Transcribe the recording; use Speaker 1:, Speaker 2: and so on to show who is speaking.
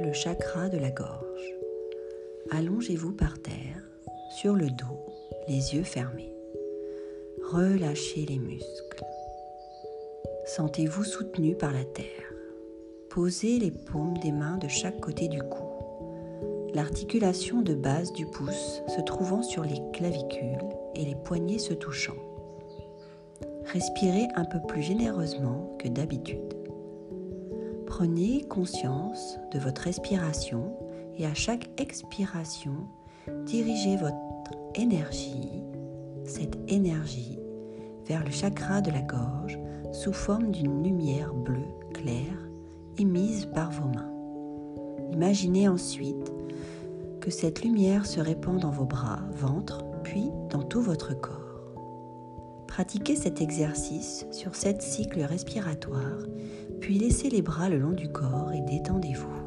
Speaker 1: le chakra de la gorge. Allongez-vous par terre, sur le dos, les yeux fermés. Relâchez les muscles. Sentez-vous soutenu par la terre. Posez les paumes des mains de chaque côté du cou. L'articulation de base du pouce se trouvant sur les clavicules et les poignets se touchant. Respirez un peu plus généreusement que d'habitude. Prenez conscience de votre respiration et à chaque expiration, dirigez votre énergie, cette énergie, vers le chakra de la gorge sous forme d'une lumière bleue claire émise par vos mains. Imaginez ensuite que cette lumière se répand dans vos bras, ventre, puis dans tout votre corps. Pratiquez cet exercice sur sept cycles respiratoires, puis laissez les bras le long du corps et détendez-vous.